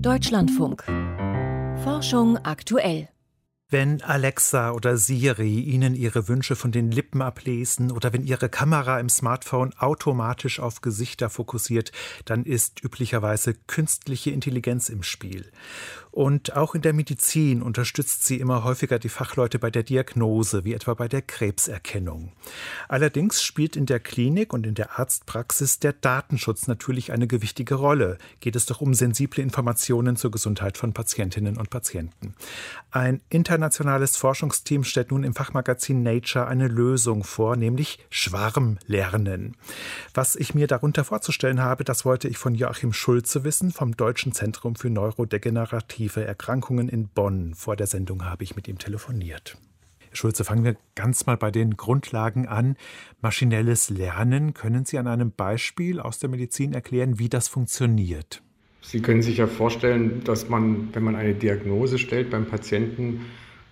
Deutschlandfunk. Forschung aktuell. Wenn Alexa oder Siri Ihnen Ihre Wünsche von den Lippen ablesen oder wenn Ihre Kamera im Smartphone automatisch auf Gesichter fokussiert, dann ist üblicherweise künstliche Intelligenz im Spiel. Und auch in der Medizin unterstützt sie immer häufiger die Fachleute bei der Diagnose, wie etwa bei der Krebserkennung. Allerdings spielt in der Klinik und in der Arztpraxis der Datenschutz natürlich eine gewichtige Rolle. Geht es doch um sensible Informationen zur Gesundheit von Patientinnen und Patienten. Ein internationales Forschungsteam stellt nun im Fachmagazin Nature eine Lösung vor, nämlich Schwarmlernen. Was ich mir darunter vorzustellen habe, das wollte ich von Joachim Schulze wissen vom Deutschen Zentrum für Neurodegenerative degenerative Erkrankungen in Bonn. Vor der Sendung habe ich mit ihm telefoniert. Herr Schulze, fangen wir ganz mal bei den Grundlagen an. Maschinelles Lernen. Können Sie an einem Beispiel aus der Medizin erklären, wie das funktioniert? Sie können sich ja vorstellen, dass man, wenn man eine Diagnose stellt beim Patienten,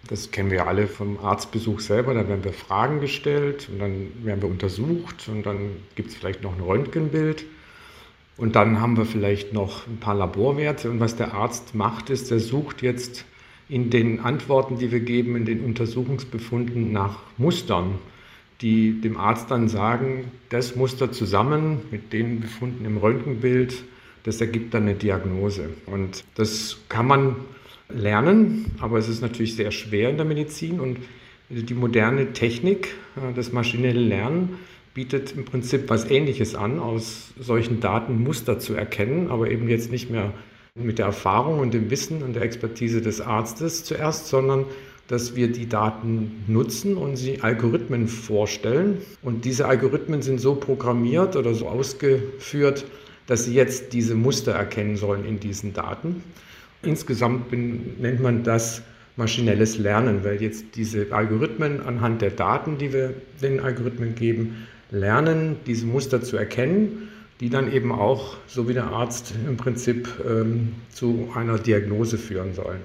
das kennen wir ja alle vom Arztbesuch selber, da werden wir Fragen gestellt und dann werden wir untersucht und dann gibt es vielleicht noch ein Röntgenbild. Und dann haben wir vielleicht noch ein paar Laborwerte. Und was der Arzt macht, ist, er sucht jetzt in den Antworten, die wir geben, in den Untersuchungsbefunden nach Mustern, die dem Arzt dann sagen, das Muster zusammen mit den Befunden im Röntgenbild, das ergibt dann eine Diagnose. Und das kann man lernen, aber es ist natürlich sehr schwer in der Medizin. Und die moderne Technik, äh, das maschinelle Lernen, bietet im Prinzip was Ähnliches an, aus solchen Daten Muster zu erkennen, aber eben jetzt nicht mehr mit der Erfahrung und dem Wissen und der Expertise des Arztes zuerst, sondern dass wir die Daten nutzen und sie Algorithmen vorstellen. Und diese Algorithmen sind so programmiert oder so ausgeführt, dass sie jetzt diese Muster erkennen sollen in diesen Daten. Insgesamt nennt man das maschinelles Lernen, weil jetzt diese Algorithmen anhand der Daten, die wir den Algorithmen geben, lernen, diese Muster zu erkennen, die dann eben auch, so wie der Arzt im Prinzip, ähm, zu einer Diagnose führen sollen.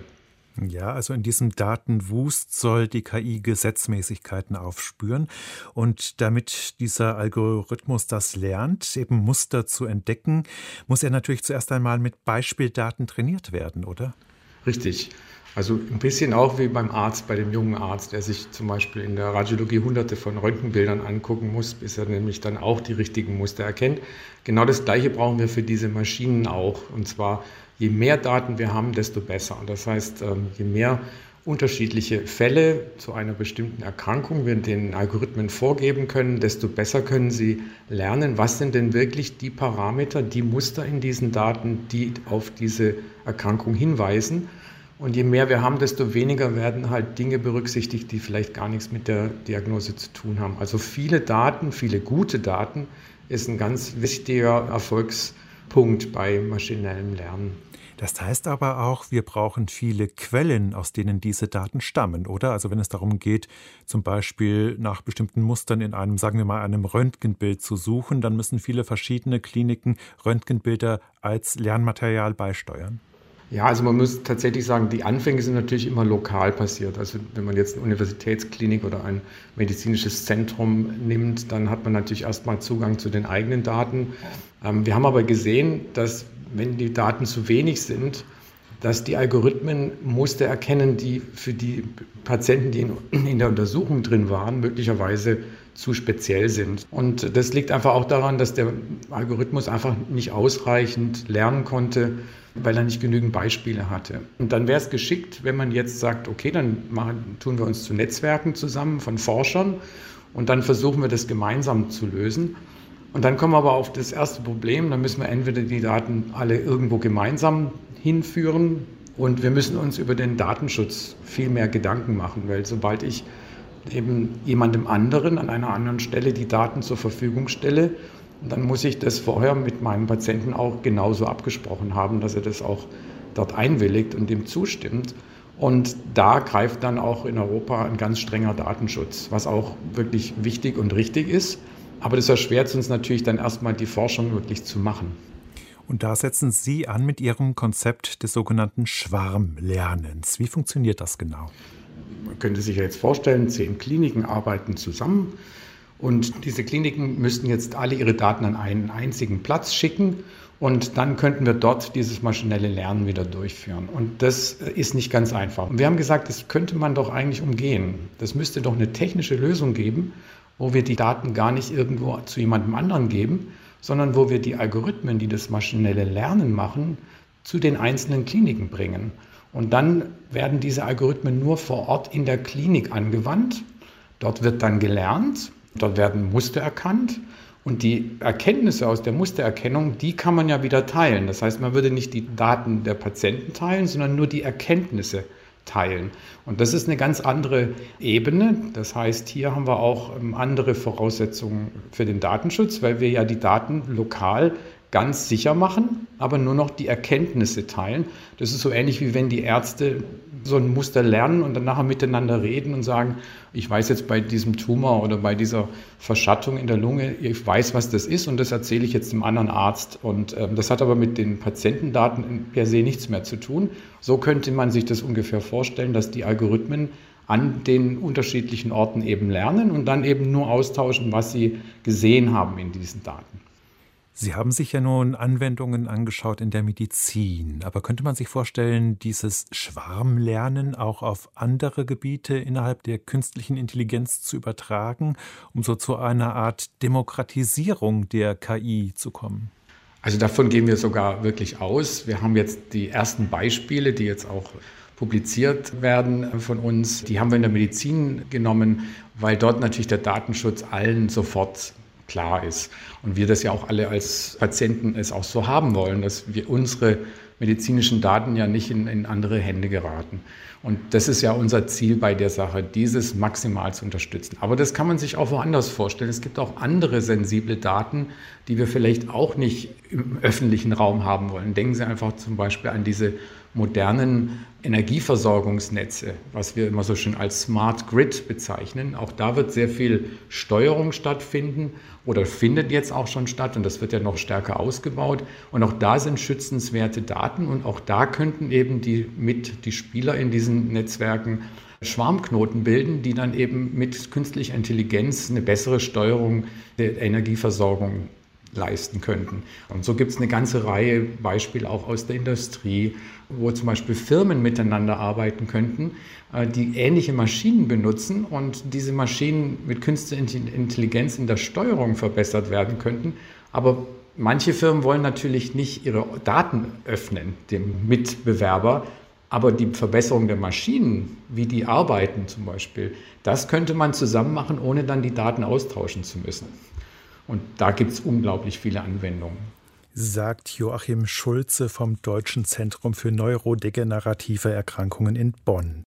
Ja, also in diesem Datenwust soll die KI Gesetzmäßigkeiten aufspüren. Und damit dieser Algorithmus das lernt, eben Muster zu entdecken, muss er natürlich zuerst einmal mit Beispieldaten trainiert werden, oder? Richtig. Also ein bisschen auch wie beim Arzt, bei dem jungen Arzt, der sich zum Beispiel in der Radiologie hunderte von Röntgenbildern angucken muss, bis er nämlich dann auch die richtigen Muster erkennt. Genau das Gleiche brauchen wir für diese Maschinen auch. Und zwar, je mehr Daten wir haben, desto besser. Und das heißt, ähm, je mehr unterschiedliche Fälle zu einer bestimmten Erkrankung wir den Algorithmen vorgeben können, desto besser können sie lernen, was sind denn wirklich die Parameter, die Muster in diesen Daten, die auf diese Erkrankung hinweisen. Und je mehr wir haben, desto weniger werden halt Dinge berücksichtigt, die vielleicht gar nichts mit der Diagnose zu tun haben. Also viele Daten, viele gute Daten ist ein ganz wichtiger Erfolgspunkt bei maschinellem Lernen. Das heißt aber auch, wir brauchen viele Quellen, aus denen diese Daten stammen, oder? Also wenn es darum geht, zum Beispiel nach bestimmten Mustern in einem, sagen wir mal, einem Röntgenbild zu suchen, dann müssen viele verschiedene Kliniken Röntgenbilder als Lernmaterial beisteuern. Ja, also man muss tatsächlich sagen, die Anfänge sind natürlich immer lokal passiert. Also wenn man jetzt eine Universitätsklinik oder ein medizinisches Zentrum nimmt, dann hat man natürlich erstmal Zugang zu den eigenen Daten. Ähm, wir haben aber gesehen, dass wenn die Daten zu wenig sind, dass die Algorithmen Muster erkennen, die für die Patienten, die in, der Untersuchung drin waren, möglicherweise zu speziell sind. Und das liegt einfach auch daran, dass der Algorithmus einfach nicht ausreichend lernen konnte, weil er nicht genügend Beispiele hatte. Und dann wäre es geschickt, wenn man jetzt sagt, okay, dann machen, tun wir uns zu Netzwerken zusammen von Forschern und dann versuchen wir das gemeinsam zu lösen. Und dann kommen wir aber auf das erste Problem, dann müssen wir entweder die Daten alle irgendwo gemeinsam hinführen und wir müssen uns über den Datenschutz viel mehr Gedanken machen, weil sobald ich eben jemandem anderen an einer anderen Stelle die Daten zur Verfügung stelle, dann muss ich das vorher mit meinem Patienten auch genauso abgesprochen haben, dass er das auch dort einwilligt und dem zustimmt. Und da greift dann auch in Europa ein ganz strenger Datenschutz, was auch wirklich wichtig und richtig ist. Aber das erschwert uns natürlich dann erstmal die Forschung wirklich zu machen. Und da setzen Sie an mit Ihrem Konzept des sogenannten Schwarmlernens. Wie funktioniert das genau? Man könnte sich ja jetzt vorstellen, zehn Kliniken arbeiten zusammen. Und diese Kliniken müssten jetzt alle ihre Daten an einen einzigen Platz schicken Und dann könnten wir dort dieses maschinelle Lernen wieder durchführen. Und das ist nicht ganz einfach. Und wir haben gesagt, das könnte man doch eigentlich umgehen. Das müsste doch eine technische Lösung geben, wo wir die Daten gar nicht irgendwo zu jemandem anderen geben, sondern wo wir die Algorithmen, die das maschinelle Lernen machen, zu den einzelnen Kliniken bringen. Und dann werden diese Algorithmen nur vor Ort in der Klinik angewandt. Dort wird dann gelernt, dort werden Muster erkannt und die Erkenntnisse aus der Mustererkennung, die kann man ja wieder teilen. Das heißt, man würde nicht die Daten der Patienten teilen, sondern nur die Erkenntnisse teilen. Und das ist eine ganz andere Ebene. Das heißt, hier haben wir auch ähm, andere Voraussetzungen für den Datenschutz, weil wir ja die Daten lokal ganz sicher machen, aber nur noch die Erkenntnisse teilen. Das ist so ähnlich wie wenn die Ärzte so ein Muster lernen und dann nachher miteinander reden und sagen, ich weiß jetzt bei diesem Tumor oder bei dieser Verschattung in der Lunge, ich weiß, was das ist und das erzähle ich jetzt dem anderen Arzt. Und ähm, das hat aber mit den Patientendaten per se nichts mehr zu tun. So könnte man sich das ungefähr vorstellen, dass die Algorithmen an den unterschiedlichen Orten eben lernen und dann eben nur austauschen, was sie gesehen haben in diesen Daten. Sie haben sich ja nun Anwendungen angeschaut in der Medizin, aber könnte man sich vorstellen, dieses Schwarmlernen auch auf andere Gebiete innerhalb der künstlichen Intelligenz zu übertragen, um so zu einer Art Demokratisierung der KI zu kommen? Also davon gehen wir sogar wirklich aus. Wir haben jetzt die ersten Beispiele, die jetzt auch publiziert werden von uns, die haben wir in der Medizin genommen, weil dort natürlich der Datenschutz allen sofort klar ist. Und wir das ja auch alle als Patienten es auch so haben wollen, dass wir unsere medizinischen Daten ja nicht in, in andere Hände geraten. Und das ist ja unser Ziel bei der Sache, dieses maximal zu unterstützen. Aber das kann man sich auch woanders vorstellen. Es gibt auch andere sensible Daten, die wir vielleicht auch nicht im öffentlichen Raum haben wollen. Denken Sie einfach zum Beispiel an diese modernen Energieversorgungsnetze, was wir immer so schön als Smart Grid bezeichnen. Auch da wird sehr viel Steuerung stattfinden oder findet jetzt auch schon statt und das wird ja noch stärker ausgebaut. Und auch da sind schützenswerte Daten und auch da könnten eben die mit die Spieler in diesen Netzwerken Schwarmknoten bilden, die dann eben mit künstlicher Intelligenz eine bessere Steuerung der Energieversorgung leisten könnten. Und so gibt es eine ganze Reihe Beispiele auch aus der Industrie, wo zum Beispiel Firmen miteinander arbeiten könnten, äh, die ähnliche Maschinen benutzen und diese Maschinen mit künstlicher Intelligenz in der Steuerung verbessert werden könnten. Aber manche Firmen wollen natürlich nicht ihre Daten öffnen, dem Mitbewerber. Aber die Verbesserung der Maschinen, wie die arbeiten zum Beispiel, das könnte man zusammen machen, ohne dann die Daten austauschen zu müssen. Und da gibt es unglaublich viele Anwendungen. Sagt Joachim Schulze vom Deutschen Zentrum für neurodegenerative Erkrankungen in Bonn.